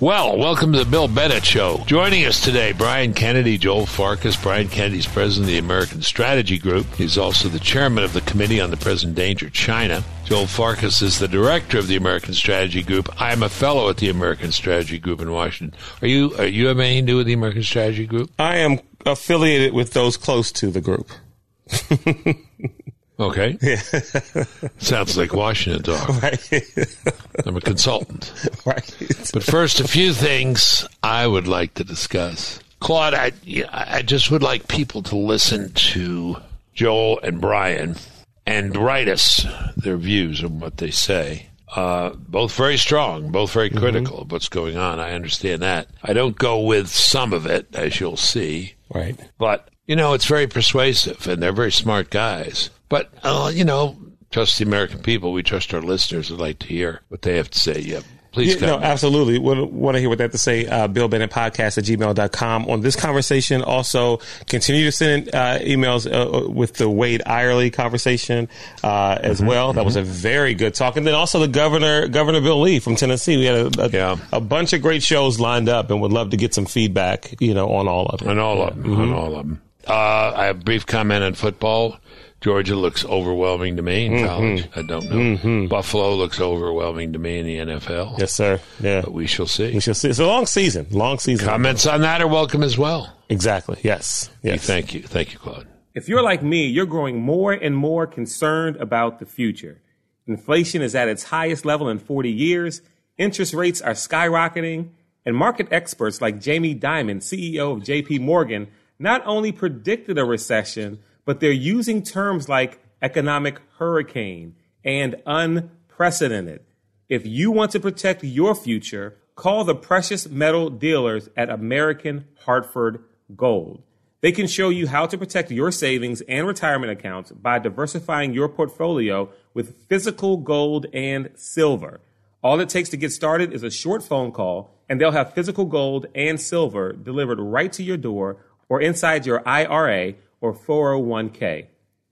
Well, welcome to the Bill Bennett Show. Joining us today, Brian Kennedy, Joel Farkas. Brian Kennedy's president of the American Strategy Group. He's also the chairman of the Committee on the Present Danger China. Joel Farkas is the director of the American Strategy Group. I'm a fellow at the American Strategy Group in Washington. Are you? Are you have anything to do with the American Strategy Group? I am affiliated with those close to the group. Okay. Sounds like Washington talk. Right. I'm a consultant. right. But first, a few things I would like to discuss. Claude, I, I just would like people to listen to Joel and Brian and write us their views on what they say. Uh, both very strong, both very critical mm-hmm. of what's going on. I understand that. I don't go with some of it, as you'll see. Right. But, you know, it's very persuasive, and they're very smart guys. But, uh, you know, trust the American people. We trust our listeners would like to hear what they have to say. Yeah. Please yeah, no, absolutely. Want to hear what they have to say. Uh, Bill Bennett podcast at gmail.com on this conversation. Also, continue to send uh, emails uh, with the Wade Eyerly conversation uh, as mm-hmm, well. That mm-hmm. was a very good talk. And then also the governor, Governor Bill Lee from Tennessee. We had a, a, yeah. a bunch of great shows lined up and would love to get some feedback, you know, on all of them. On all of them. Mm-hmm. On all of them. Uh, I have a brief comment on football. Georgia looks overwhelming to me in mm-hmm. college. I don't know. Mm-hmm. Buffalo looks overwhelming to me in the NFL. Yes, sir. Yeah. But we shall see. We shall see. It's a long season. Long season. Comments on that are welcome as well. Exactly. Yes. Yes. Thank you. Thank you, Claude. If you're like me, you're growing more and more concerned about the future. Inflation is at its highest level in 40 years. Interest rates are skyrocketing. And market experts like Jamie Dimon, CEO of JP Morgan, not only predicted a recession, but they're using terms like economic hurricane and unprecedented. If you want to protect your future, call the precious metal dealers at American Hartford Gold. They can show you how to protect your savings and retirement accounts by diversifying your portfolio with physical gold and silver. All it takes to get started is a short phone call, and they'll have physical gold and silver delivered right to your door or inside your IRA or 401k.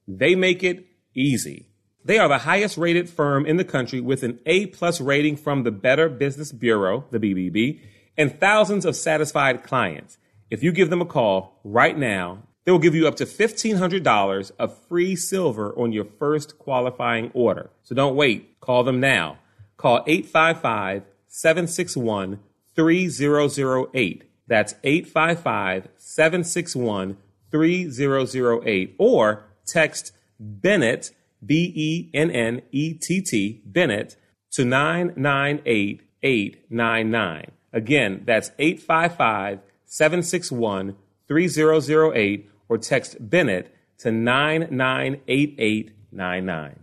They make it easy. They are the highest rated firm in the country with an A plus rating from the Better Business Bureau, the BBB, and thousands of satisfied clients. If you give them a call right now, they will give you up to $1,500 of free silver on your first qualifying order. So don't wait. Call them now. Call 855 761 3008. That's 855 761 3008 or text Bennett, B E N N E T T, Bennett to 998899. Again, that's 855 761 3008 or text Bennett to 998899.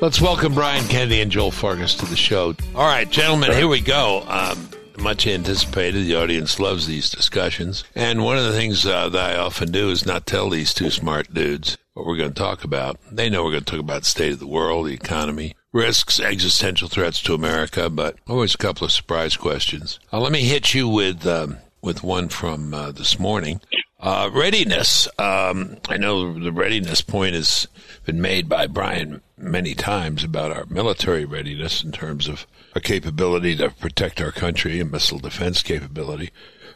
Let's welcome Brian Kennedy and Joel Farkas to the show. All right, gentlemen, here we go. Um, much anticipated. The audience loves these discussions. And one of the things uh, that I often do is not tell these two smart dudes what we're going to talk about. They know we're going to talk about the state of the world, the economy, risks, existential threats to America, but always a couple of surprise questions. Uh, let me hit you with um, with one from uh, this morning. Uh, readiness. Um, I know the readiness point has been made by Brian many times about our military readiness in terms of a capability to protect our country, a missile defense capability.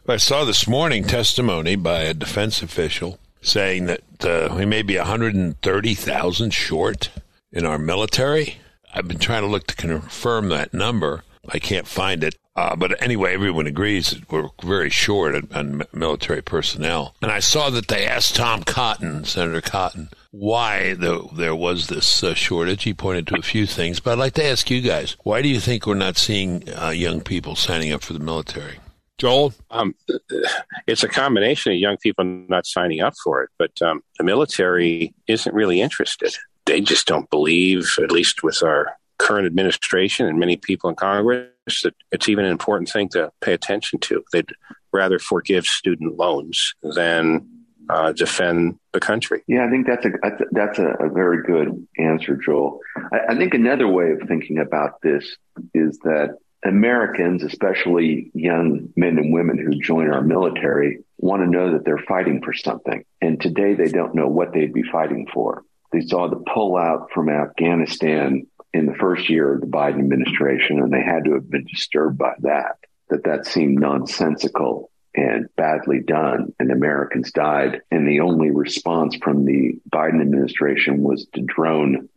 But I saw this morning testimony by a defense official saying that uh, we may be 130,000 short in our military. I've been trying to look to confirm that number. I can't find it. Uh, but anyway, everyone agrees that we're very short on, on, military personnel. And I saw that they asked Tom Cotton, Senator Cotton, why the, there was this uh, shortage. He pointed to a few things, but I'd like to ask you guys, why do you think we're not seeing uh, young people signing up for the military? Joel? Um, it's a combination of young people not signing up for it, but um, the military isn't really interested. They just don't believe, at least with our current administration and many people in Congress that it's even an important thing to pay attention to. They'd rather forgive student loans than uh, defend the country. Yeah, I think that's a that's a, a very good answer, Joel. I, I think another way of thinking about this is that Americans, especially young men and women who join our military, want to know that they're fighting for something. And today they don't know what they'd be fighting for. They saw the pullout from Afghanistan in the first year of the Biden administration, and they had to have been disturbed by that, that that seemed nonsensical and badly done, and Americans died. And the only response from the Biden administration was to drone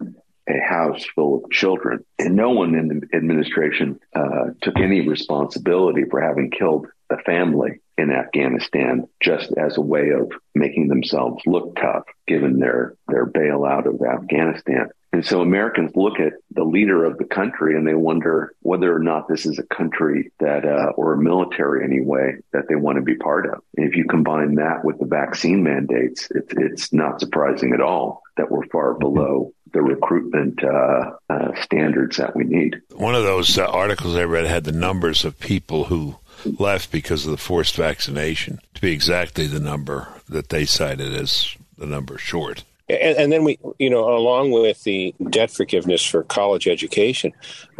a house full of children. And no one in the administration uh, took any responsibility for having killed a family in Afghanistan just as a way of making themselves look tough given their, their bailout of Afghanistan. And so Americans look at the leader of the country and they wonder whether or not this is a country that, uh, or a military anyway, that they want to be part of. And if you combine that with the vaccine mandates, it's, it's not surprising at all that we're far below the recruitment uh, uh, standards that we need. One of those uh, articles I read had the numbers of people who left because of the forced vaccination to be exactly the number that they cited as the number short. And, and, then we, you know, along with the debt forgiveness for college education,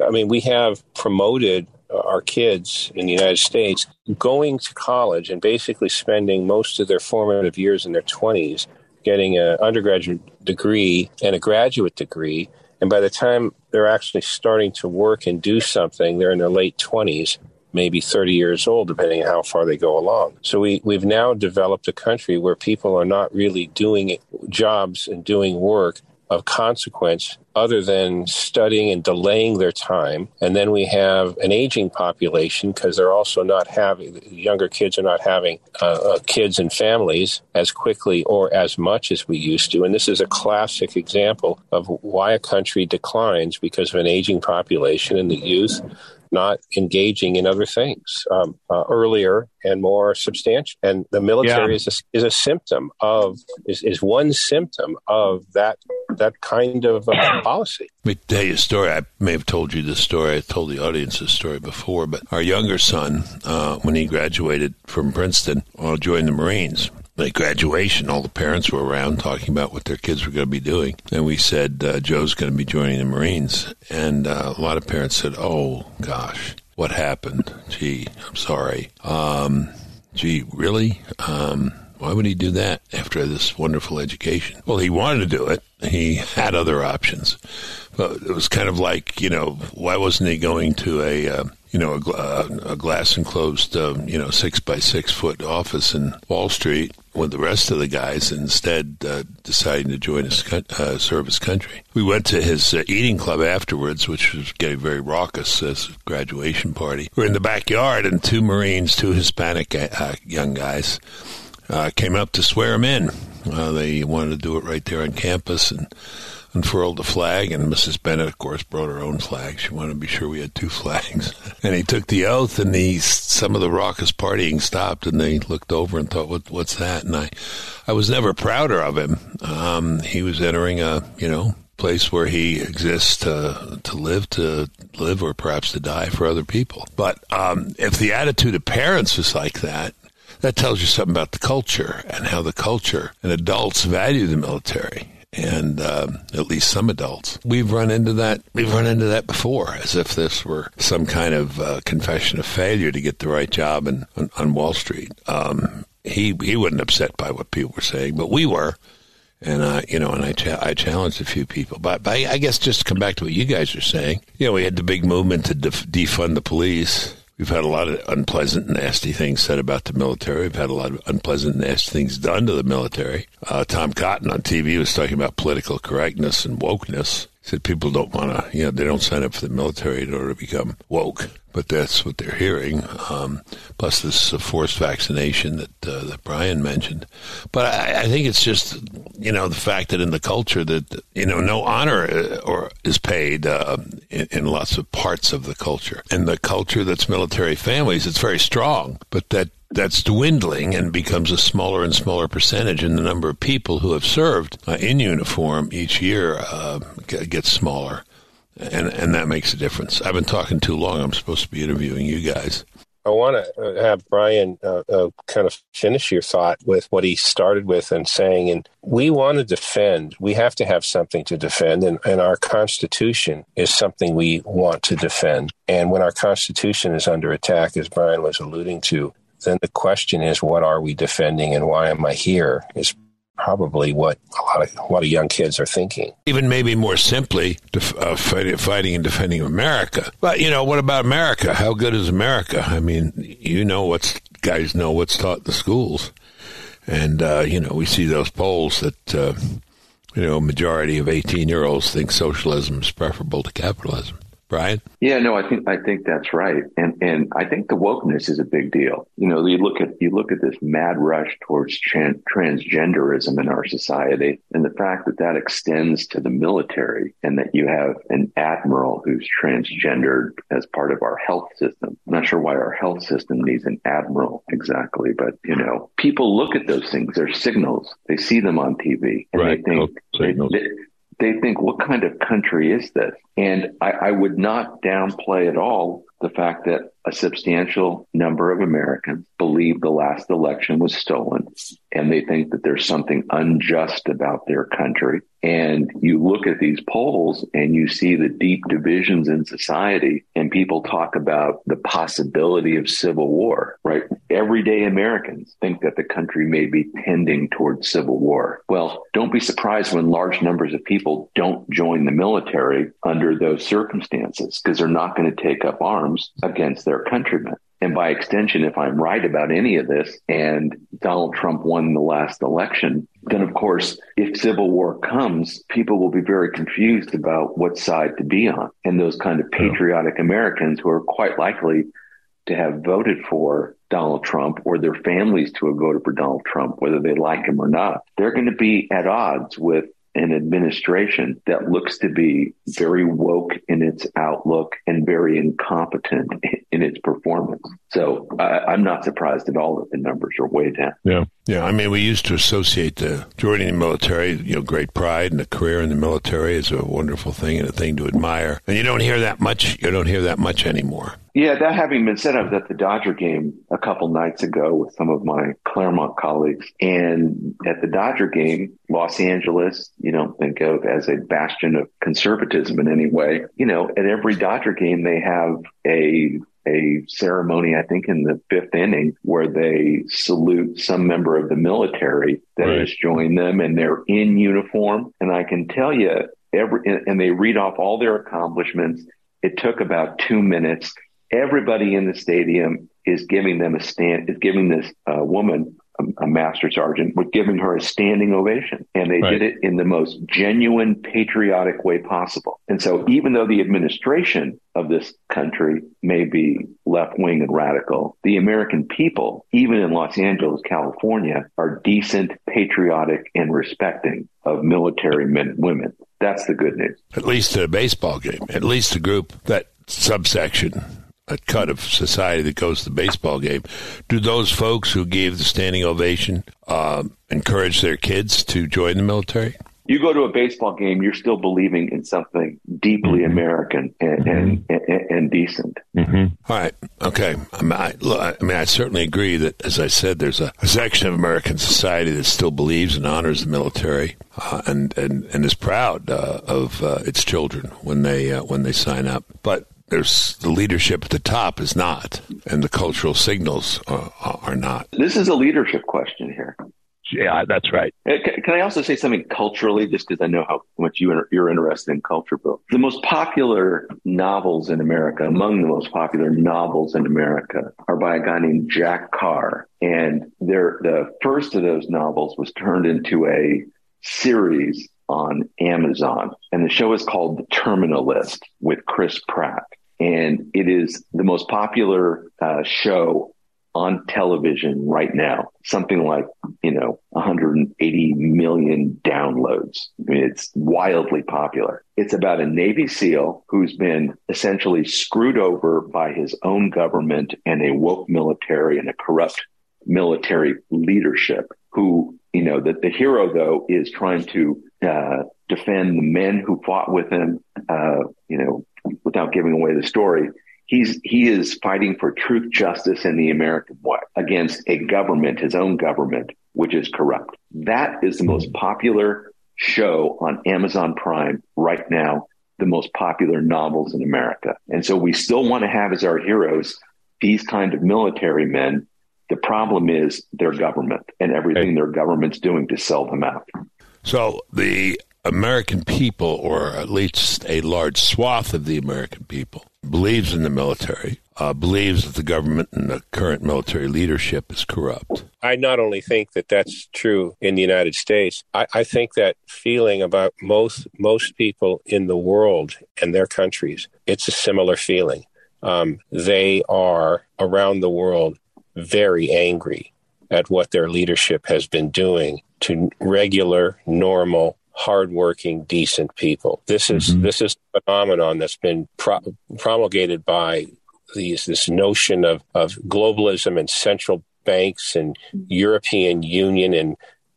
I mean, we have promoted uh, our kids in the United States going to college and basically spending most of their formative years in their 20s getting an undergraduate degree and a graduate degree. And by the time they're actually starting to work and do something, they're in their late 20s maybe 30 years old, depending on how far they go along. So we, we've now developed a country where people are not really doing jobs and doing work of consequence other than studying and delaying their time. And then we have an aging population because they're also not having, younger kids are not having uh, uh, kids and families as quickly or as much as we used to. And this is a classic example of why a country declines because of an aging population and the youth not engaging in other things um, uh, earlier and more substantial. And the military yeah. is, a, is a symptom of is, is one symptom of that that kind of uh, policy. Let me tell you a story. I may have told you this story. I told the audience this story before, but our younger son, uh, when he graduated from Princeton, uh, joined the Marines at graduation, all the parents were around talking about what their kids were going to be doing. And we said, uh, Joe's going to be joining the Marines. And uh, a lot of parents said, oh, gosh, what happened? Gee, I'm sorry. Um, gee, really? Um, why would he do that after this wonderful education? Well, he wanted to do it. He had other options. But it was kind of like, you know, why wasn't he going to a, uh, you know, a, uh, a glass enclosed, uh, you know, six by six foot office in Wall Street with the rest of the guys, instead uh, deciding to join his uh, serve his country. We went to his uh, eating club afterwards, which was getting very raucous as a graduation party. We're in the backyard, and two Marines, two Hispanic uh, young guys, uh, came up to swear him in. Uh, they wanted to do it right there on campus, and unfurled the flag, and Mrs. Bennett, of course, brought her own flag. She wanted to be sure we had two flags. and he took the oath, and he, some of the raucous partying stopped, and they looked over and thought, what, what's that? And I, I was never prouder of him. Um, he was entering a, you know, place where he exists to to live to live or perhaps to die for other people. But um, if the attitude of parents is like that, that tells you something about the culture and how the culture and adults value the military and um, at least some adults. We've run into that. We've run into that before, as if this were some kind of uh, confession of failure to get the right job in, on, on Wall Street. Um, he he wasn't upset by what people were saying, but we were. And uh, you know, and I cha- I challenged a few people, but, but I, I guess just to come back to what you guys are saying, you know, we had the big movement to def- defund the police, We've had a lot of unpleasant, nasty things said about the military. We've had a lot of unpleasant, nasty things done to the military. Uh, Tom Cotton on TV was talking about political correctness and wokeness. He said people don't want to, you know, they don't sign up for the military in order to become woke but that's what they're hearing. Um, plus, this uh, forced vaccination that uh, that Brian mentioned. But I, I, think it's just you know the fact that in the culture that you know no honor uh, or is paid uh, in, in, lots of parts of the culture. And the culture that's military families, it's very strong, but that. That's dwindling and becomes a smaller and smaller percentage, and the number of people who have served uh, in uniform each year uh, gets smaller and and that makes a difference. I've been talking too long. I'm supposed to be interviewing you guys. I want to uh, have Brian uh, uh, kind of finish your thought with what he started with and saying, and we want to defend. We have to have something to defend, and, and our Constitution is something we want to defend. And when our Constitution is under attack, as Brian was alluding to, then the question is, what are we defending and why am I here? Is probably what a lot of a lot of young kids are thinking. Even maybe more simply, def- uh, fighting, fighting and defending America. But you know, what about America? How good is America? I mean, you know what's guys know what's taught in the schools, and uh, you know we see those polls that. Uh, you know, majority of 18 year olds think socialism is preferable to capitalism. Brian? Yeah, no, I think I think that's right, and and I think the wokeness is a big deal. You know, you look at you look at this mad rush towards tran- transgenderism in our society, and the fact that that extends to the military, and that you have an admiral who's transgendered as part of our health system. I'm not sure why our health system needs an admiral exactly, but you know, people look at those things. They're signals. They see them on TV, and right. they think. They, they, they think, what kind of country is this? And I, I would not downplay at all the fact that a substantial number of Americans believe the last election was stolen and they think that there's something unjust about their country. And you look at these polls and you see the deep divisions in society and people talk about the possibility of civil war, right? Everyday Americans think that the country may be tending towards civil war. Well, don't be surprised when large numbers of people don't join the military under those circumstances because they're not going to take up arms against their countrymen. And by extension, if I'm right about any of this and Donald Trump won the last election, then of course, if civil war comes, people will be very confused about what side to be on. And those kind of patriotic Americans who are quite likely to have voted for Donald Trump or their families to have voted for Donald Trump, whether they like him or not, they're going to be at odds with an administration that looks to be very woke in its outlook and very incompetent in its performance. So I, am not surprised at all that the numbers are way down. Yeah. Yeah. I mean, we used to associate the joining the military, you know, great pride and a career in the military is a wonderful thing and a thing to admire. And you don't hear that much. You don't hear that much anymore. Yeah, that having been said, I was at the Dodger game a couple nights ago with some of my Claremont colleagues. And at the Dodger game, Los Angeles, you don't think of as a bastion of conservatism in any way. You know, at every Dodger game, they have a a ceremony, I think in the fifth inning, where they salute some member of the military that right. has joined them and they're in uniform. And I can tell you every, and they read off all their accomplishments. It took about two minutes everybody in the stadium is giving them a stand, is giving this uh, woman, a, a, master sergeant, was giving her a standing ovation. And they right. did it in the most genuine, patriotic way possible. And so even though the administration of this country may be left wing and radical, the American people, even in Los Angeles, California, are decent, patriotic, and respecting of military men and women. That's the good news. At least at a baseball game, at least a group that subsection a cut of society that goes to the baseball game. Do those folks who gave the standing ovation uh, encourage their kids to join the military? You go to a baseball game, you're still believing in something deeply mm-hmm. American and, mm-hmm. and, and, and, decent. Mm-hmm. All right. Okay. I mean I, I mean, I, certainly agree that, as I said, there's a, a, section of American society that still believes and honors the military uh, and, and, and is proud uh, of uh, its children when they, uh, when they sign up. But there's the leadership at the top is not, and the cultural signals are, are not. This is a leadership question here. Yeah, that's right. Uh, can, I also say something culturally, just because I know how much you, you're interested in culture, Bill? The most popular novels in America, among the most popular novels in America, are by a guy named Jack Carr. And the first of those novels was turned into a series on Amazon. And the show is called The Terminal List with Chris Pratt and it is the most popular uh, show on television right now. Something like you know 180 million downloads. I mean, it's wildly popular. It's about a Navy SEAL who's been essentially screwed over by his own government and a woke military and a corrupt military leadership. Who you know that the hero though is trying to uh, defend the men who fought with him. Uh, you know, without giving away the story, he's he is fighting for truth, justice, and the American way against a government, his own government, which is corrupt. That is the most popular show on Amazon Prime right now. The most popular novels in America, and so we still want to have as our heroes these kind of military men The problem is their government and everything their government's doing to sell them out. So the American people, or at least a large swath of the American people, believes in the military, uh, believes that the government and the current military leadership is corrupt. I not only think that that's true in the United States, I, I think that feeling about most most people in the world and their countries, it's a similar feeling. Um, they are around the world very angry at what their leadership has been doing to regular, normal, hardworking, decent people. This is mm-hmm. this is a phenomenon that's been pro- promulgated by these this notion of of globalism and central banks and European Union and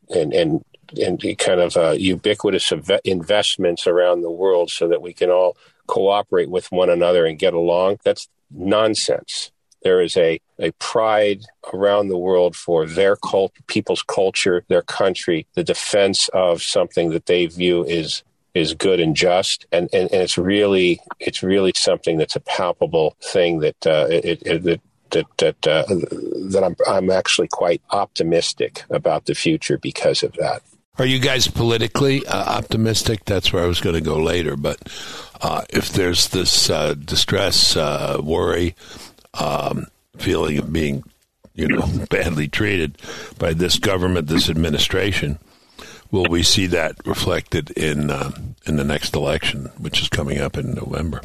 and and and kind of uh, ubiquitous investments around the world so that we can all cooperate with one another and get along. That's nonsense. There is a, a pride around the world for their cult, people's culture, their country, the defense of something that they view is is good and just, and, and, and it's really it's really something that's a palpable thing that uh, it, it, that that that uh, that I'm I'm actually quite optimistic about the future because of that. Are you guys politically uh, optimistic? That's where I was going to go later. But uh, if there's this uh, distress, uh, worry, um, feeling of being, you know, badly treated by this government, this administration, will we see that reflected in uh, in the next election, which is coming up in November?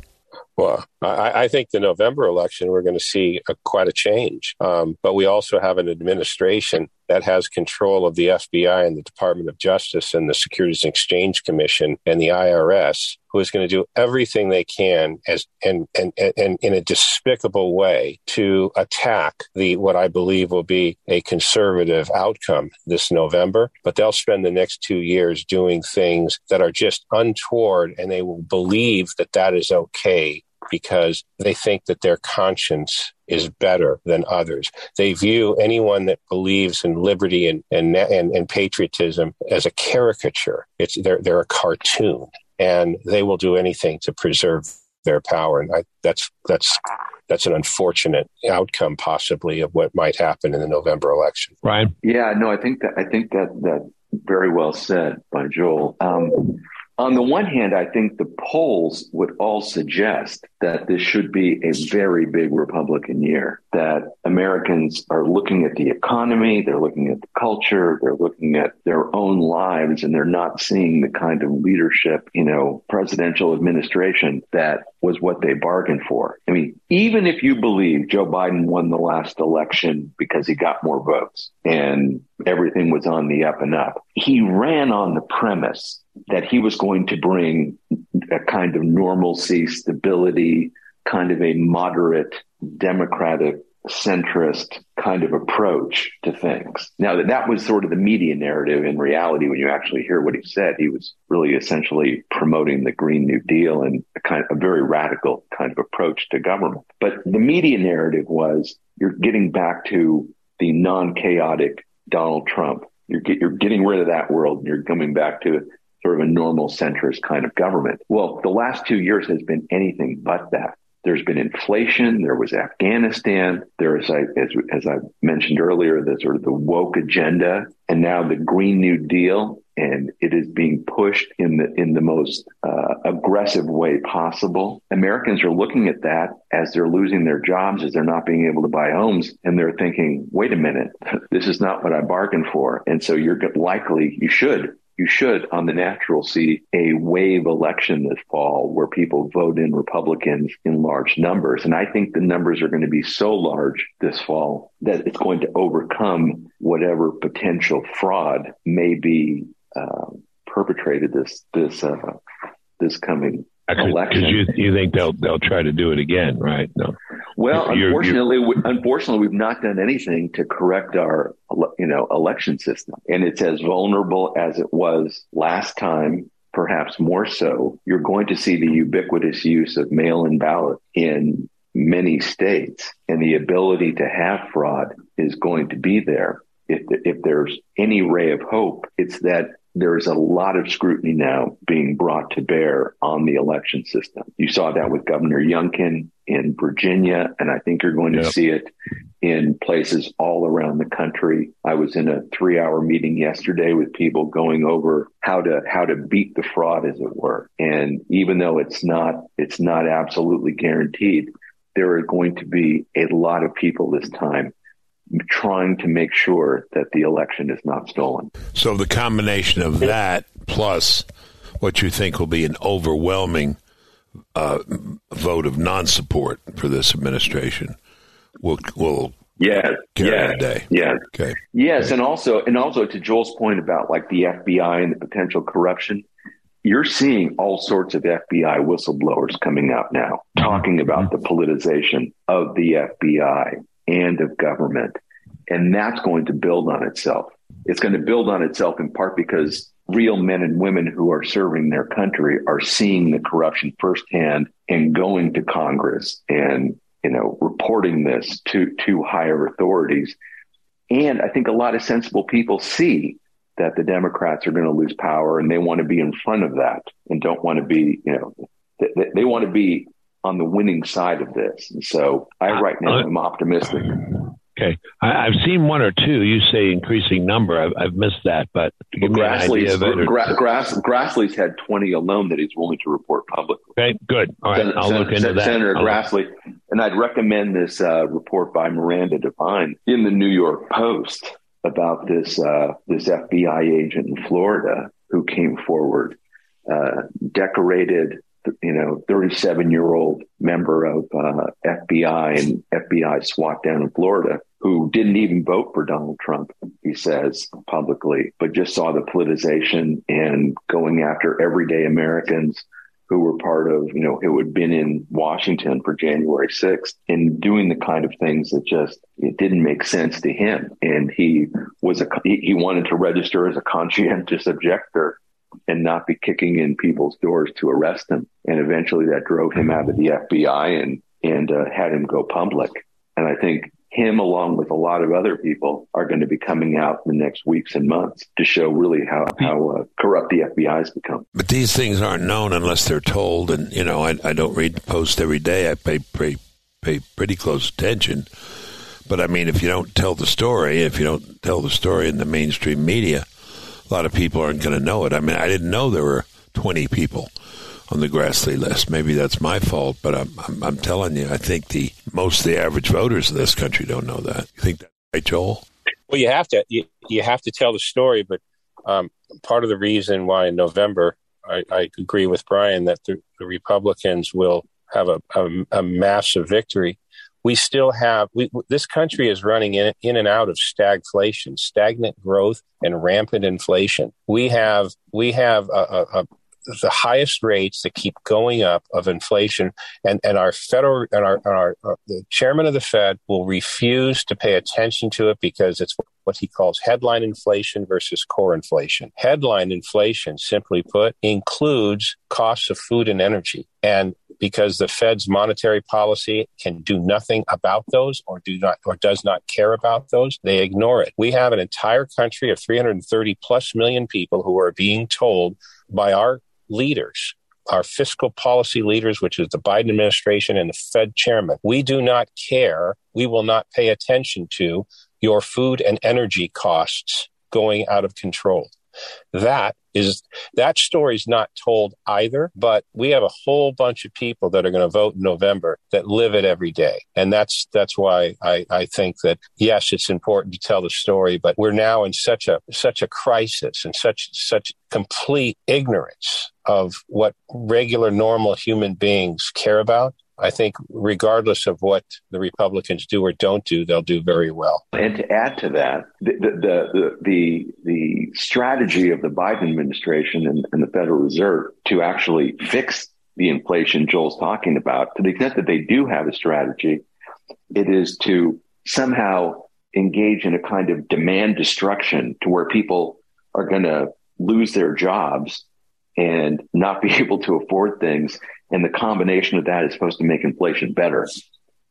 Well, I, I, think the November election, we're going to see a, quite a change. Um, but we also have an administration that has control of the FBI and the Department of Justice and the Securities and Exchange Commission and the IRS, who is going to do everything they can as and, and, and in a despicable way to attack the what I believe will be a conservative outcome this November. But they'll spend the next two years doing things that are just untoward, and they will believe that that is okay because they think that their conscience is better than others. They view anyone that believes in liberty and, and, and, and patriotism as a caricature. It's, they're, they're a cartoon and they will do anything to preserve their power. And I, that's, that's, that's an unfortunate outcome possibly of what might happen in the November election. Brian? Yeah, no, I think that, I think that, that very well said by Joel. Um, on the one hand, I think the polls would all suggest that this should be a very big Republican year, that Americans are looking at the economy, they're looking at the culture, they're looking at their own lives, and they're not seeing the kind of leadership, you know, presidential administration that was what they bargained for. I mean, even if you believe Joe Biden won the last election because he got more votes and everything was on the up and up, he ran on the premise that he was going to bring a kind of normalcy, stability, kind of a moderate, democratic, centrist kind of approach to things. Now that that was sort of the media narrative. In reality, when you actually hear what he said, he was really essentially promoting the Green New Deal and a kind of a very radical kind of approach to government. But the media narrative was you're getting back to the non-chaotic Donald Trump. You're, get, you're getting rid of that world and you're coming back to sort of a normal centrist kind of government. Well, the last two years has been anything but that. There's been inflation. There was Afghanistan. There is, as, as I mentioned earlier, the sort of the woke agenda and now the Green New Deal. And it is being pushed in the, in the most uh, aggressive way possible. Americans are looking at that as they're losing their jobs, as they're not being able to buy homes. And they're thinking, wait a minute, this is not what I bargained for. And so you're likely, you should you should, on the natural, see a wave election this fall where people vote in Republicans in large numbers. And I think the numbers are going to be so large this fall that it's going to overcome whatever potential fraud may be uh, perpetrated this this uh, this coming election. You, you think they'll they'll try to do it again, right? No. Well, you're, unfortunately, you're... We, unfortunately, we've not done anything to correct our you know election system, and it's as vulnerable as it was last time. Perhaps more so. You're going to see the ubiquitous use of mail-in ballot in many states, and the ability to have fraud is going to be there. If, if there's any ray of hope, it's that there is a lot of scrutiny now being brought to bear on the election system. You saw that with Governor Youngkin in Virginia, and I think you're going to yep. see it in places all around the country. I was in a three hour meeting yesterday with people going over how to, how to beat the fraud, as it were. And even though it's not, it's not absolutely guaranteed, there are going to be a lot of people this time trying to make sure that the election is not stolen. So the combination of that plus what you think will be an overwhelming uh, vote of non-support for this administration will will yeah yeah day. Yeah. Okay. Yes, and also and also to Joel's point about like the FBI and the potential corruption, you're seeing all sorts of FBI whistleblowers coming out now talking about the politicization of the FBI and of government. And that's going to build on itself. It's going to build on itself in part because real men and women who are serving their country are seeing the corruption firsthand and going to Congress and, you know, reporting this to, to higher authorities. And I think a lot of sensible people see that the Democrats are going to lose power and they want to be in front of that and don't want to be, you know, they, they want to be on the winning side of this. And so I right now am optimistic. Okay, I, have seen one or two. You say increasing number. I've, I've missed that, but an idea of. Gra- Grass, Grassley's had twenty alone that he's willing to report publicly. Okay, good. All right, Sen- I'll Sen- look into Sen- that. Senator I'll Grassley, look. and I'd recommend this uh, report by Miranda Devine in the New York Post about this uh, this FBI agent in Florida who came forward, uh, decorated you know, 37 year old member of uh, FBI and FBI SWAT down in Florida who didn't even vote for Donald Trump, he says publicly, but just saw the politicization and going after everyday Americans who were part of, you know, who had been in Washington for January 6th and doing the kind of things that just, it didn't make sense to him. And he was a, he wanted to register as a conscientious objector and not be kicking in people's doors to arrest him. And eventually that drove him out of the FBI and, and uh, had him go public. And I think him, along with a lot of other people, are going to be coming out in the next weeks and months to show really how how uh, corrupt the FBI has become. But these things aren't known unless they're told. And you know, I, I don't read the Post every day. I pay, pay pay pretty close attention. But I mean, if you don't tell the story, if you don't tell the story in the mainstream media, a lot of people aren't going to know it. I mean, I didn't know there were 20 people on the Grassley list. Maybe that's my fault, but I'm, I'm, I'm telling you, I think the most the average voters in this country don't know that. You think that's right, Joel? Well, you have to you, you have to tell the story, but um, part of the reason why in November I, I agree with Brian that the, the Republicans will have a, a, a, massive victory. We still have we, this country is running in, in and out of stagflation, stagnant growth, and rampant inflation. We have we have a, a, the highest rates that keep going up of inflation, and, and our federal and our, and our, our, the chairman of the Fed will refuse to pay attention to it because it's what he calls headline inflation versus core inflation. Headline inflation, simply put, includes costs of food and energy, and because the Fed's monetary policy can do nothing about those or do not or does not care about those, they ignore it. We have an entire country of 330 plus million people who are being told by our leaders, our fiscal policy leaders, which is the Biden administration and the Fed chairman, we do not care. We will not pay attention to your food and energy costs going out of control. That is that story is not told either, but we have a whole bunch of people that are going to vote in November that live it every day. And that's that's why I, I think that yes, it's important to tell the story, but we're now in such a such a crisis and such such complete ignorance of what regular normal human beings care about I think regardless of what the Republicans do or don't do, they'll do very well. And to add to that, the the the the, the strategy of the Biden administration and, and the Federal Reserve to actually fix the inflation Joel's talking about, to the extent that they do have a strategy, it is to somehow engage in a kind of demand destruction to where people are going to lose their jobs and not be able to afford things and the combination of that is supposed to make inflation better.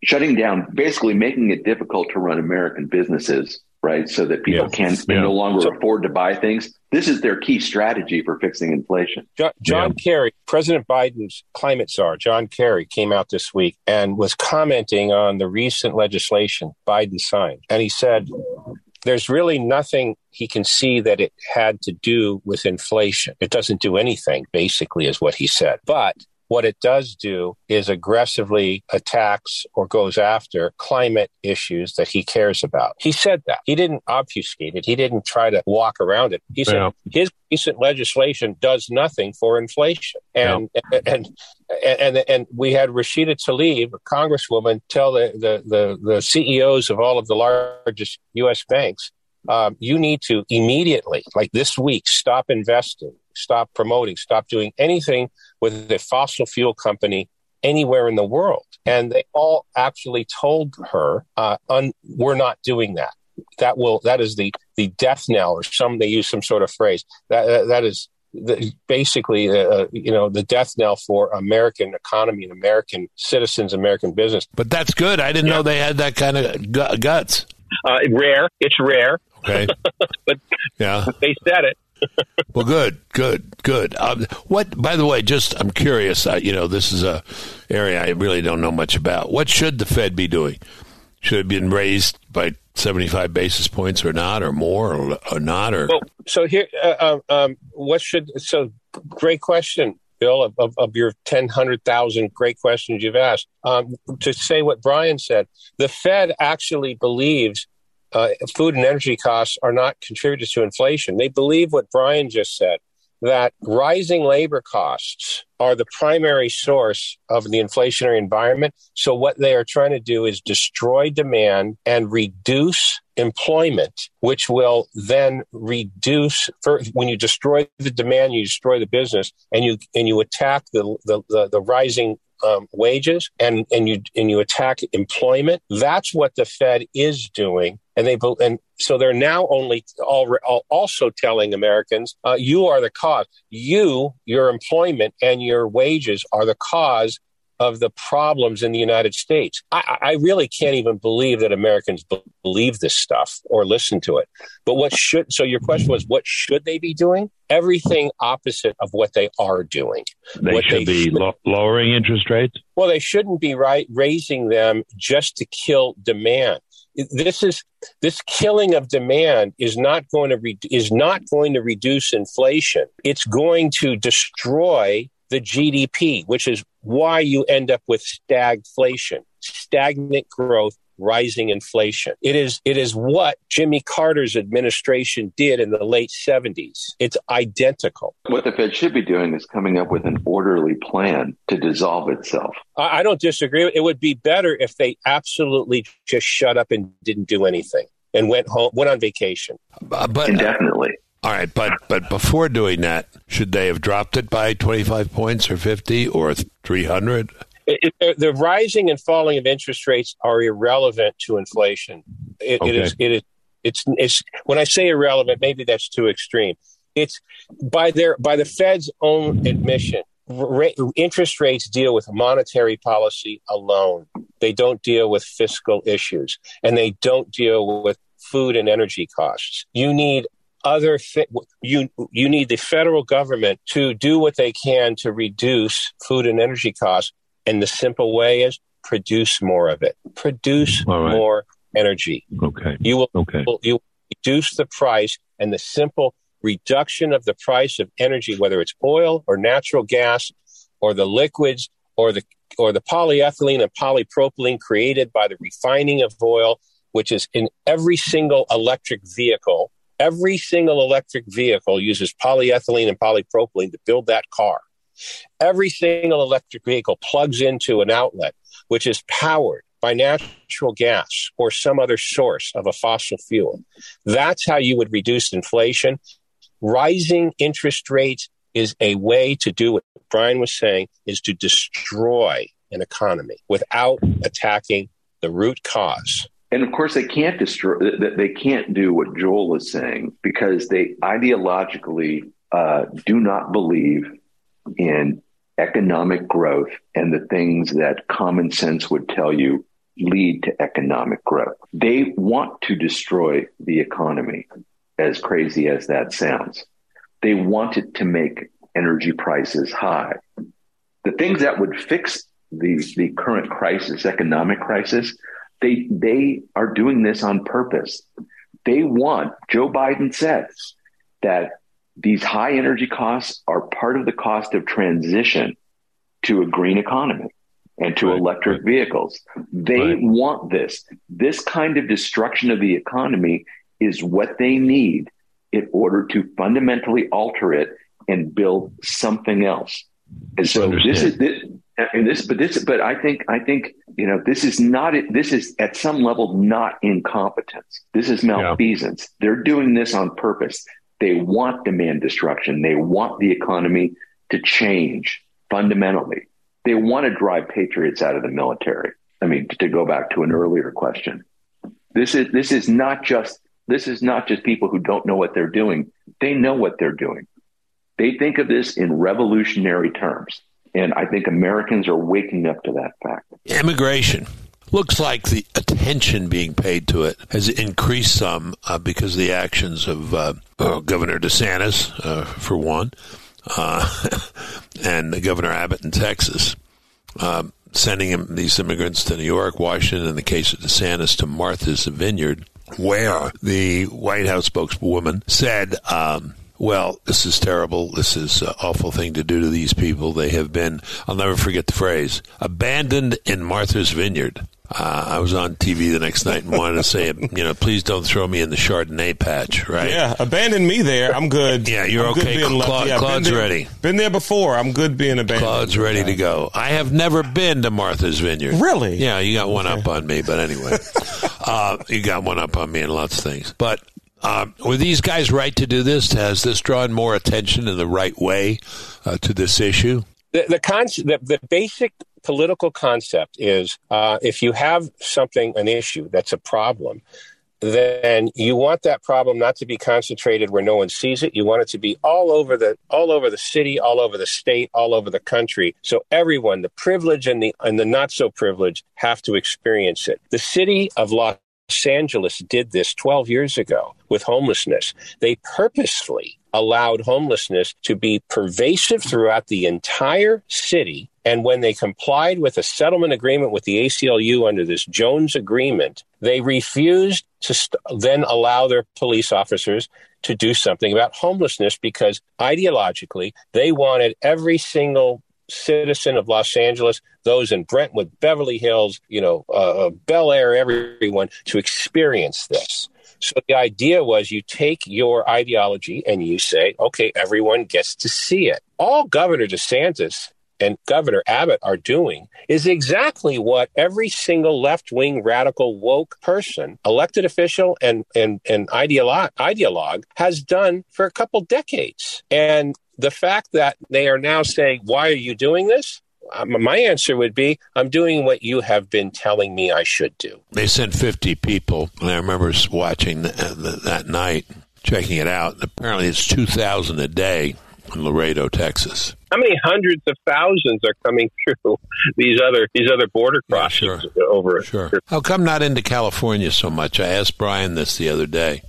Shutting down, basically making it difficult to run American businesses, right? So that people Yeah. can Yeah. no longer So- afford to buy things. This is their key strategy for fixing inflation. John, John Kerry, President Biden's climate czar, John Kerry, came out this week and was commenting on the recent legislation Biden signed. And he said, there's really nothing he can see that it had to do with inflation. It doesn't do anything, basically, is what he said. But what it does do is aggressively attacks or goes after climate issues that he cares about. He said that. He didn't obfuscate it. He didn't try to walk around it. He said Yeah. his recent legislation does nothing for inflation. And, and, and, and, and we had Rashida Tlaib, a congresswoman, tell the, the, the, the CEOs of all of the largest U.S. banks, um, you need to immediately, like this week, stop investing, stop promoting, stop doing anything with a fossil fuel company anywhere in the world. And they all actually told her, uh, un- we're not doing that. That will, that is the, the death knell, or some, they use some sort of phrase. That, that, that is the, basically, uh, you know, the death knell for American economy and American citizens, American business. But that's good. I didn't know they had that kind of gu- guts. Uh, rare. It's rare. Okay. But- yeah. They said it. Well, good, good, good. Um, what? By the way, just I'm curious. Uh, you know, this is a area I really don't know much about. What should the Fed be doing? Should it have been raised by 75 basis points or not, or more, or, or not, or Well, so here, uh, um, um, what should, so great question, Bill, of, of, of your 10, 100,000 great questions you've asked. Um, to say what Brian said, the Fed actually believes uh, food and energy costs are not contributors to inflation. They believe what Brian just said that rising labor costs are the primary source of the inflationary environment. So what they are trying to do is destroy demand and reduce employment, which will then reduce when you destroy the demand, you destroy the business and you, and you attack the, the, the, the rising um, wages and, and you and you attack employment. That's what the Fed is doing, and they and so they're now only all, all also telling Americans, uh, you are the cause. You, your employment and your wages are the cause of the problems in the United States. I, I really can't even believe that Americans be- believe this stuff or listen to it. But what should so your question was what should they be doing? Everything opposite of what they are doing. They What should they be should- lo- lowering interest rates. Well, they shouldn't be right raising them just to kill demand. This is this killing of demand is not going to re- is not going to reduce inflation. It's going to destroy the GDP, which is why you end up with stagflation, stagnant growth, rising inflation. It is it is what Jimmy Carter's administration did in the late 70s. It's identical. What the Fed should be doing is coming up with an orderly plan to dissolve itself. I I don't disagree. It would be better if they absolutely just shut up and didn't do anything and went home, went on vacation. uh, but Indefinitely. All right, but but before doing that, should they have dropped it by 25 points or 50 or 300? It, it, the rising and falling of interest rates are irrelevant to inflation. It, it Okay. is. It is. It's. It's. When I say irrelevant, maybe that's too extreme. It's by their by the Fed's own admission. Ra- interest rates deal with monetary policy alone. They don't deal with fiscal issues, and they don't deal with food and energy costs. You need other thi- you you need the federal government to do what they can to reduce food and energy costs and the simple way is produce more of it produce right. more energy Okay. you will Okay. you will reduce the price and the simple reduction of the price of energy whether it's oil or natural gas or the liquids or the or the polyethylene and polypropylene created by the refining of oil which is in every single electric vehicle every single electric vehicle uses polyethylene and polypropylene to build that car every single electric vehicle plugs into an outlet which is powered by natural gas or some other source of a fossil fuel. That's how you would reduce inflation. Rising interest rates is a way to do what Brian was saying is to destroy an economy without attacking the root cause. And of course, they can't destroy. th- They can't do what Joel is saying because they ideologically uh, do not believe in economic growth and the things that common sense would tell you lead to economic growth. They want to destroy the economy, as crazy as that sounds. They want it to make energy prices high. The things that would fix the, the current crisis, economic crisis, they, they are doing this on purpose. They want, Joe Biden says that these high energy costs are part of the cost of transition to a green economy and to right, electric vehicles. They right. want this. This kind of destruction of the economy is what they need in order to fundamentally alter it and build something else. And so this is this, and this, but this, but I think, I think, you know, this is not, this is at some level not incompetence. This is malfeasance. Yeah. They're doing this on purpose. They want demand destruction. They want the economy to change fundamentally. They want to drive patriots out of the military. I mean, to go back to an earlier question, this is this is not just this is not just people who don't know what they're doing. They know what they're doing. They think of this in revolutionary terms. And I think Americans are waking up to that fact. Immigration. Looks like the attention being paid to it has increased some uh, because of the actions of uh, uh, Governor DeSantis, uh, for one, uh, and Governor Abbott in Texas, um, sending him, these immigrants to New York, Washington, in the case of DeSantis, to Martha's Vineyard, where the White House spokeswoman said, um, well, this is terrible. This is an awful thing to do to these people. They have been, I'll never forget the phrase, abandoned in Martha's Vineyard. Uh, I was on TV the next night and wanted to say, you know, please don't throw me in the Chardonnay patch, right? Yeah, abandon me there. I'm good. Yeah, you're I'm okay. Claude, yeah, Claude's been there, ready. Been there before. I'm good being abandoned. Claude's ready to go. I have never been to Martha's Vineyard. Really? Yeah, you got one okay. up on me, but anyway, uh, you got one up on me in lots of things. But uh, were these guys right to do this? Has this drawn more attention in the right way uh, to this issue? The the, con- the, the basic political concept is uh, if you have something, an issue that's a problem, then you want that problem not to be concentrated where no one sees it. You want it to be all over the all over the city, all over the state, all over the country. So everyone, the privileged and the and the not so privileged, have to experience it. The city of Los Angeles did this 12 years ago with homelessness. They purposefully allowed homelessness to be pervasive throughout the entire city. And when they complied with a settlement agreement with the ACLU under this Jones Agreement, they refused to st- then allow their police officers to do something about homelessness because ideologically they wanted every single citizen of Los Angeles, those in Brentwood, Beverly Hills, you know, uh, uh, Bel Air, everyone to experience this. So the idea was you take your ideology and you say, okay, everyone gets to see it. All Governor DeSantis and Governor Abbott are doing is exactly what every single left wing radical woke person, elected official and, and, and ideolo- ideologue has done for a couple decades. And the fact that they are now saying, why are you doing this? Um, my answer would be, I'm doing what you have been telling me I should do. They sent 50 people, and I remember watching the, the, that night, checking it out. Apparently, it's 2,000 a day in Laredo, Texas. How many hundreds of thousands are coming through these other these other border crossings yeah, sure. over? Sure. How come not into California so much? I asked Brian this the other day.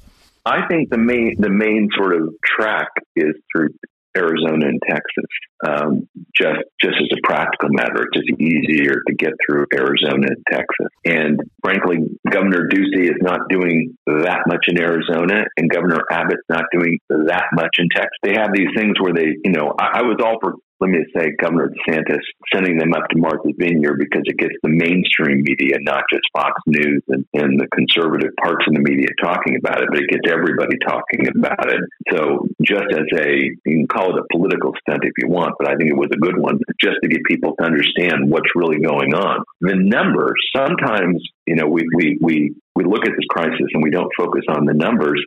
I think the main the main sort of track is through Arizona and Texas. Um, just just as a practical matter, it's just easier to get through Arizona and Texas. And frankly, Governor Ducey is not doing that much in Arizona, and Governor Abbott's not doing that much in Texas. They have these things where they, you know, I, I was all for let me say, Governor DeSantis sending them up to Martha's Vineyard because it gets the mainstream media, not just Fox News and, and the conservative parts of the media talking about it, but it gets everybody talking about it. So just as a, you can call it a political stunt if you want, but I think it was a good one just to get people to understand what's really going on. The numbers, sometimes, you know, we, we, we, we look at this crisis and we don't focus on the numbers.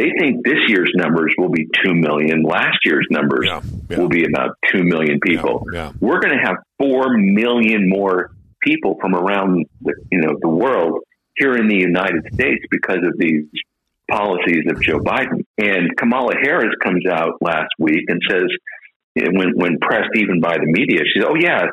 They think this year's numbers will be 2 million. Last year's numbers yeah, yeah. will be about 2 million people. Yeah, We're going to have 4 million more people from around the, you know, the world here in the United States because of these policies of Joe Biden. And Kamala Harris comes out last week and says, when, when pressed even by the media, she said, oh, yeah,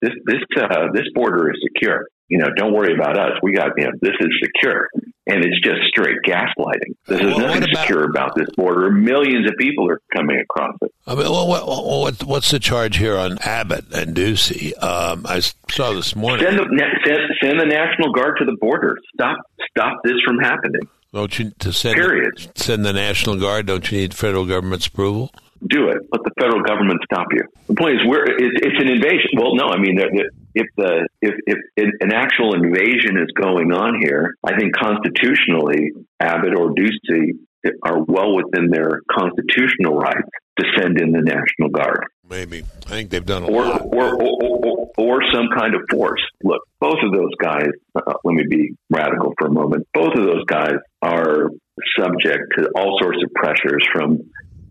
this, this, uh, this border is secure. You know, don't worry about us. We got, you know, this is secure. And it's just straight gaslighting. There's Well, nothing about- secure about this border. Millions of people are coming across it. I mean, well, what, what, what's the charge here on Abbott and Ducey? Um, I saw this morning. Send the, send, send the National Guard to the border. Stop, stop this from happening. Don't you to send Period. send the National Guard? Don't you need federal government's approval? do it. Let the federal government stop you. The point is, we're, it, it's an invasion. Well, no, I mean, the- the- if the if, if an actual invasion is going on here, I think constitutionally, Abbott or Ducey are well within their constitutional rights to send in the National Guard Maybe. I think they've done a or lot. or, or, or, or some kind of force. Look, both of those guys. Uh, let me be radical for a moment. Both of those guys are subject to all sorts of pressures from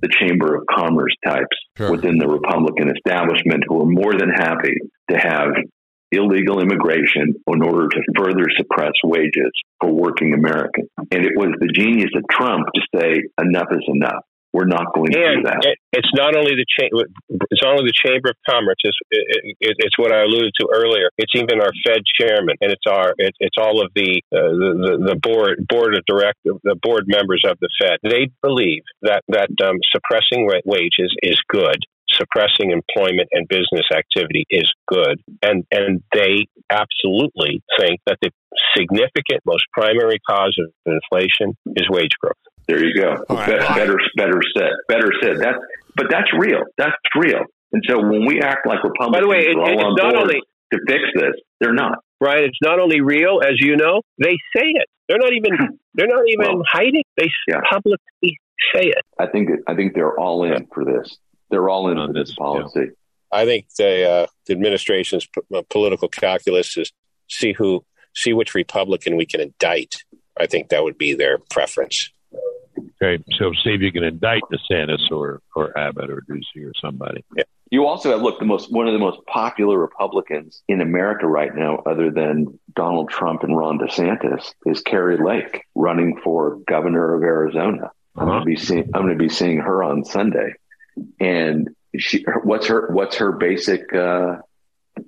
the Chamber of Commerce types Sure. within the Republican establishment, who are more than happy to have illegal immigration in order to further suppress wages for working Americans. And it was the genius of Trump to say, "Enough is enough. We're not going to do that." it, it's not only the cha- it's not only the Chamber of Commerce. It's, it, it, it's what I alluded to earlier. It's even our Fed chairman, and it's our it, it's all of the, uh, the the board board of direct the board members of the Fed. They believe that that um, suppressing wa- wages is good. Suppressing employment and business activity is good, and and they absolutely think that the significant, most primary cause of inflation is wage growth. There you go. All right. Be- better, better said. Better said. That's but that's real. That's real. And so when we act like Republicans By the way, it, are all it's on not board only to fix this, they're not. Right. it's not only real, as you know, they say it. They're not even they're not even Well, hiding. They yeah. publicly say it. I think I think they're all in for this. They're all in On this this, policy. I think the uh, the administration's p- uh, political calculus is see who see which Republican we can indict. I think that would be their preference. Okay, so see if you can indict DeSantis or, or Abbott or Ducey or somebody. You also have look the most one of the most popular Republicans in America right now, other than Donald Trump and Ron DeSantis, is Kari Lake running for governor of Arizona. I'm going Uh-huh. to be seeing I'm going to be seeing her on Sunday, and she what's her what's her basic uh,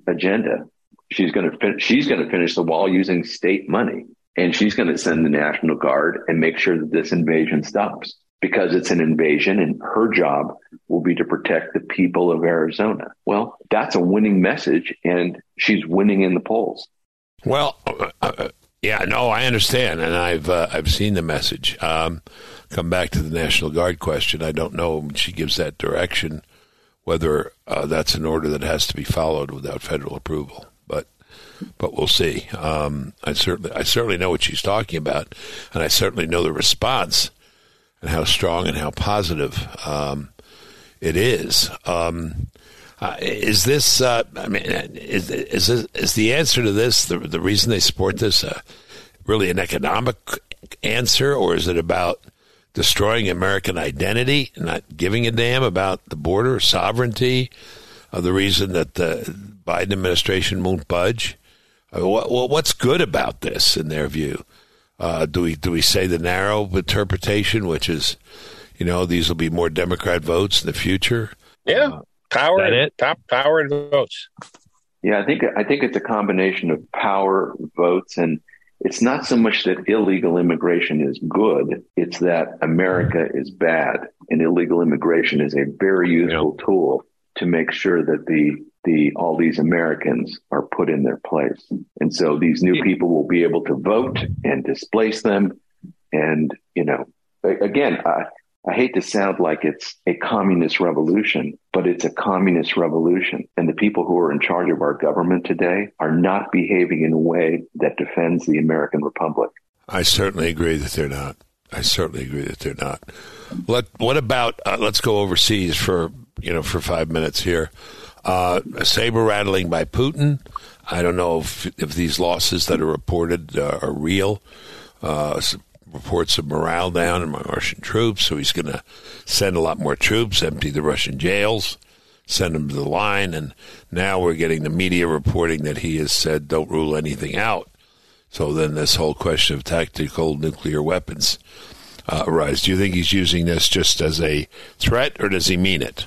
agenda? She's going to fin- she's going to finish the wall using state money, and she's going to send the National Guard and make sure that this invasion stops because it's an invasion, and her job will be to protect the people of Arizona. Well, that's a winning message, and she's winning in the polls. Well, uh, uh, yeah, no, I understand, and I've uh, I've seen the message. Um, come back to the National Guard question. I don't know she gives that direction whether uh, that's an order that has to be followed without federal approval, but we'll see. Um, I certainly I certainly know what she's talking about, and I certainly know the response and how strong and how positive um, it is. Um, uh, is this? Uh, I mean, is is this, is the answer to this the the reason they support this uh, really an economic answer, or is it about destroying American identity, not giving a damn about the border sovereignty? Uh, the reason that the Biden administration won't budge. Uh, what, what- what's good about this in their view? Uh, do we do we say the narrow interpretation, which is, you know, these will be more Democrat votes in the future? Yeah, power, that it? top power and votes. Yeah, I think I think it's a combination of power, votes, and it's not so much that illegal immigration is good; it's that America is bad, and illegal immigration is a very useful tool to make sure that the the all these Americans are put in their place, and so these new people will be able to vote and displace them, and you know, again, I, I hate to sound like it's a communist revolution, but it's a communist revolution. And the people who are in charge of our government today are not behaving in a way that defends the American Republic. I certainly agree that they're not. I certainly agree that they're not. Let, what about uh, let's go overseas for you know for five minutes here. Uh, saber rattling by Putin. I don't know if if these losses that are reported uh, are real. Uh, reports of morale down in my Russian troops, so he's going to send a lot more troops, empty the Russian jails, send them to the line, and now we're getting the media reporting that he has said don't rule anything out. So then this whole question of tactical nuclear weapons uh, arise. Do you think he's using this just as a threat, or does he mean it?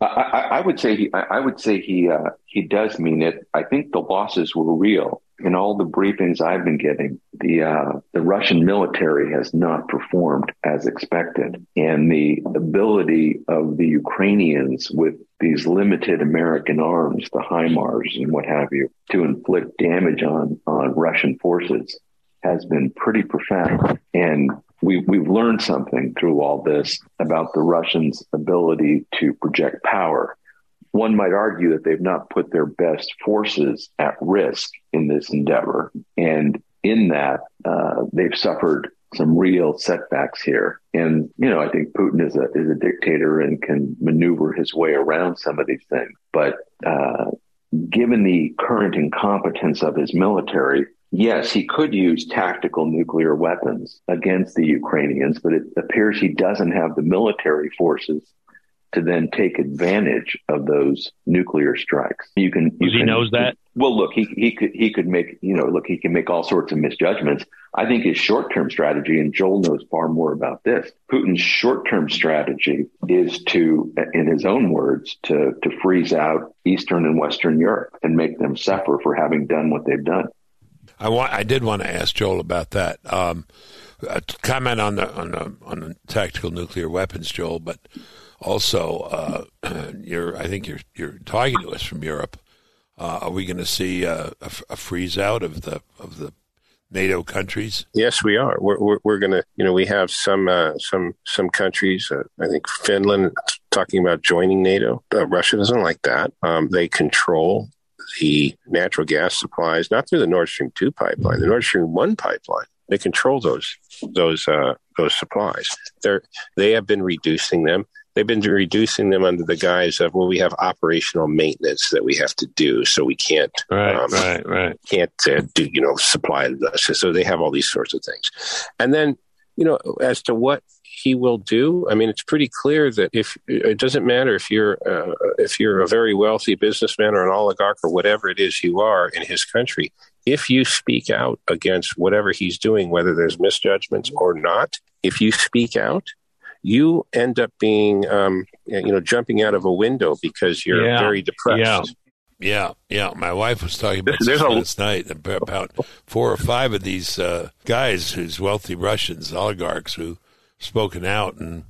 I, I, would say he. I, I would say he. Uh, he does mean it. I think the losses were real in all the briefings I've been getting, the uh, the Russian military has not performed as expected, and the ability of the Ukrainians with these limited American arms, the HIMARS and what have you, to inflict damage on on Russian forces has been pretty profound. And we, we've learned something through all this about the Russians' ability to project power one might argue that they've not put their best forces at risk in this endeavor. And in that, uh, they've suffered some real setbacks here. And, you know, I think Putin is a, is a dictator and can maneuver his way around some of these things. But, uh, given the current incompetence of his military, yes, he could use tactical nuclear weapons against the Ukrainians, but it appears he doesn't have the military forces to then take advantage of those nuclear strikes. You can. You he can, knows that. Well, look, he he could he could make you know look he can make all sorts of misjudgments. I think his short term strategy, and Joel knows far more about this. Putin's short term strategy is to, in his own words, to to freeze out Eastern and Western Europe and make them suffer for having done what they've done. I want. I did want to ask Joel about that. Um, comment on the on the on the tactical nuclear weapons, Joel, but also, uh, you're I think you're you're talking to us from Europe. Uh, are we going to see a, a, a, freeze out of the of the NATO countries? Yes, we are. We're we're, we're going to you know we have some uh, some some countries. Uh, I think Finland talking about joining NATO. Uh, Russia doesn't like that. Um, they control the natural gas supplies, not through the Nord Stream two pipeline, the Nord Stream one pipeline. They control those those uh, those supplies. They're they have been reducing them they've been reducing them under the guise of well we have operational maintenance that we have to do so we can't right um, right right can't uh, do you know supply so they have all these sorts of things and then you know as to what he will do i mean it's pretty clear that if it doesn't matter if you're uh, if you're a very wealthy businessman or an oligarch or whatever it is you are in his country if you speak out against whatever he's doing whether there's misjudgments or not if you speak out you end up being, um, you know, jumping out of a window because you're yeah. very depressed. Yeah. Yeah, yeah. My wife was talking about this, last night about four or five of these uh, guys who's wealthy Russians, oligarchs, who spoken out, and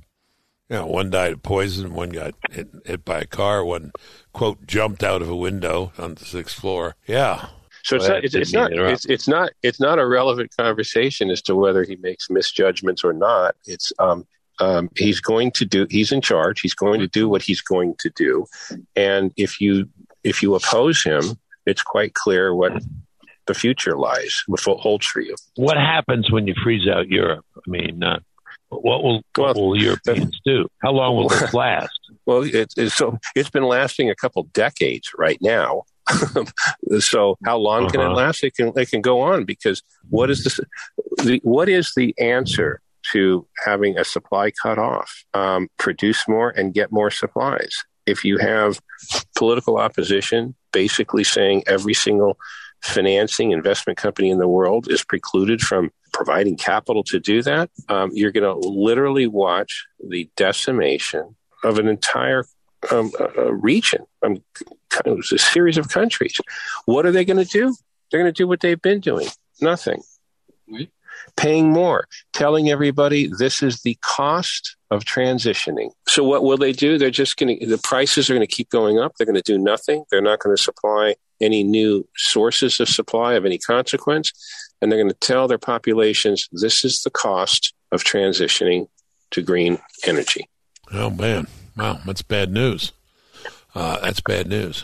you know, one died of poison, one got hit, hit by a car, one quote jumped out of a window on the sixth floor. Yeah, so well, it's, not, it's, it's not it's, it's not it's not a relevant conversation as to whether he makes misjudgments or not. It's um um, he's going to do he's in charge. He's going to do what he's going to do. And if you if you oppose him it's quite clear what the future lies what holds for you. What happens when you freeze out europe? I mean uh, what will what will Europeans do? How long will this last? Well, it's, it's so it's been lasting a couple decades right now. so how long uh-huh. can it uh-huh. last? It can it can go on because what is the, the what is the answer to having a supply cut off, um, produce more and get more supplies. If you have political opposition basically saying every single financing investment company in the world is precluded from providing capital to do that, um, you're going to literally watch the decimation of an entire um, uh, region, um, a series of countries. What are they going to do? They're going to do what they've been doing. Nothing paying more, telling everybody this is the cost of transitioning. So what will they do? They're just going to, the prices are going to keep going up. They're going to do nothing. They're not going to supply any new sources of supply of any consequence. And they're going to tell their populations this is the cost of transitioning to green energy. Oh, man. Wow. That's bad news. Uh, that's bad news.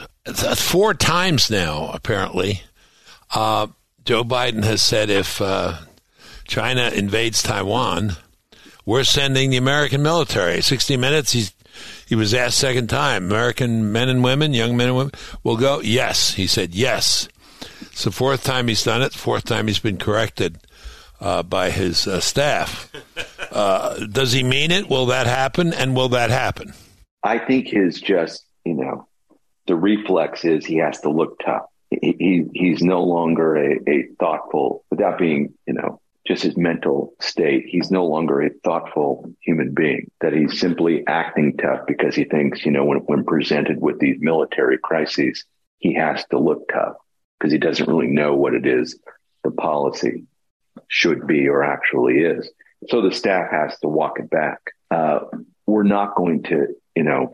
Four times now, apparently. Uh, Joe Biden has said if uh, China invades Taiwan, we're sending the American military. 60 Minutes, he's, he was asked second time, American men and women, young men and women, will go? Yes. He said yes. It's the fourth time he's done it, fourth time he's been corrected uh, by his uh, staff. Uh, does he mean it? Will that happen? And will that happen? I think his just, you know, the reflex is he has to look tough. He, he he's no longer a, a thoughtful, without being, you know, just his mental state. He's no longer a thoughtful human being, that he's simply acting tough because he thinks, you know, when, when presented with these military crises, he has to look tough because he doesn't really know what it is the policy should be or actually is. So the staff has to walk it back. Uh, we're not going to, you know,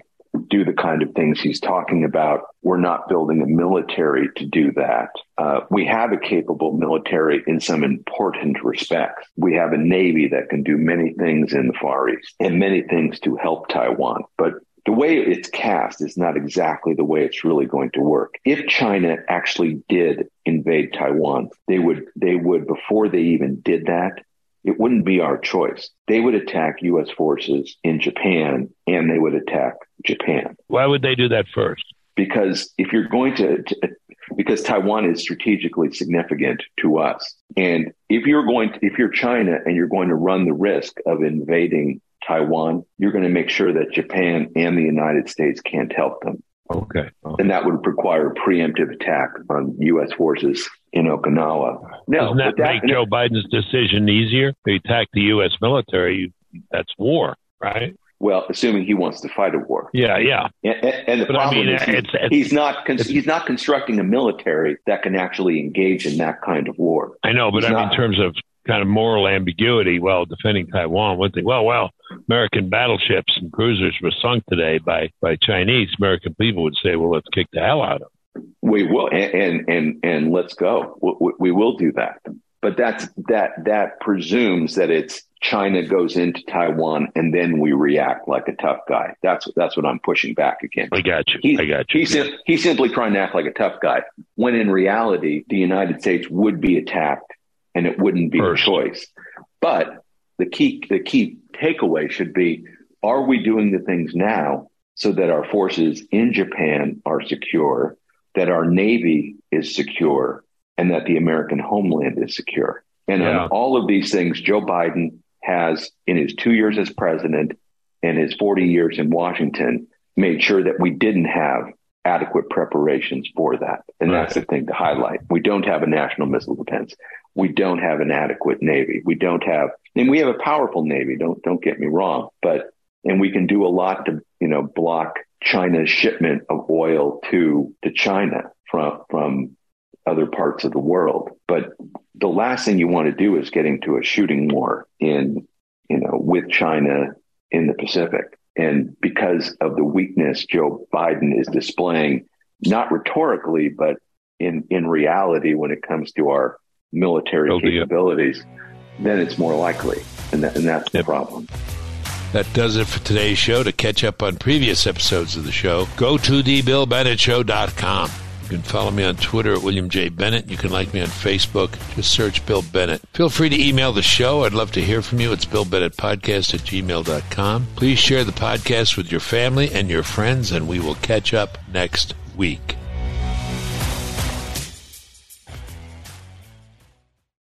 do the kind of things he's talking about. We're not building a military to do that. Uh, we have a capable military in some important respects. We have a navy that can do many things in the Far East and many things to help Taiwan. But the way it's cast is not exactly the way it's really going to work. If China actually did invade Taiwan, they would, they would, before they even did that, it wouldn't be our choice. They would attack U.S. forces in Japan and they would attack Japan. Why would they do that first? Because if you're going to, to because Taiwan is strategically significant to us. And if you're going to, if you're China and you're going to run the risk of invading Taiwan, you're going to make sure that Japan and the United States can't help them. Okay. okay. And that would require a preemptive attack on U.S. forces in Okinawa. No, Doesn't that, that make Joe Biden's decision easier? They attack the U.S. military. That's war, right? Well, assuming he wants to fight a war. Yeah, yeah. And, and the but problem I mean, is it's, it's, he's not he's not constructing a military that can actually engage in that kind of war. I know, but I mean, in terms of kind of moral ambiguity while defending Taiwan. One thing, well, well, American battleships and cruisers were sunk today by by Chinese. American people would say, well, let's kick the hell out of them. We will, and and and, and let's go. We, we will do that. But that's that that presumes that it's China goes into Taiwan and then we react like a tough guy. That's that's what I'm pushing back against. I got you. He's, I got you. He's, he's simply trying to act like a tough guy when in reality the United States would be attacked and it wouldn't be First. a choice. But the key, the key takeaway should be, are we doing the things now so that our forces in Japan are secure, that our Navy is secure, and that the American homeland is secure? And yeah. on all of these things, Joe Biden has, in his two years as president and his 40 years in Washington, made sure that we didn't have adequate preparations for that. And right. that's the thing to highlight. We don't have a national missile defense we don't have an adequate Navy. We don't have, and we have a powerful Navy. Don't, don't get me wrong, but, and we can do a lot to, you know, block China's shipment of oil to, to China from, from other parts of the world. But the last thing you want to do is get into a shooting war in, you know, with China in the Pacific. And because of the weakness Joe Biden is displaying, not rhetorically, but in, in reality, when it comes to our military oh, capabilities, then it's more likely. And, that, and that's yep. the problem. That does it for today's show. To catch up on previous episodes of the show, go to thebillbennettshow.com. You can follow me on Twitter at William J. Bennett. You can like me on Facebook. Just search Bill Bennett. Feel free to email the show. I'd love to hear from you. It's BillBennettPodcast at gmail.com. Please share the podcast with your family and your friends, and we will catch up next week.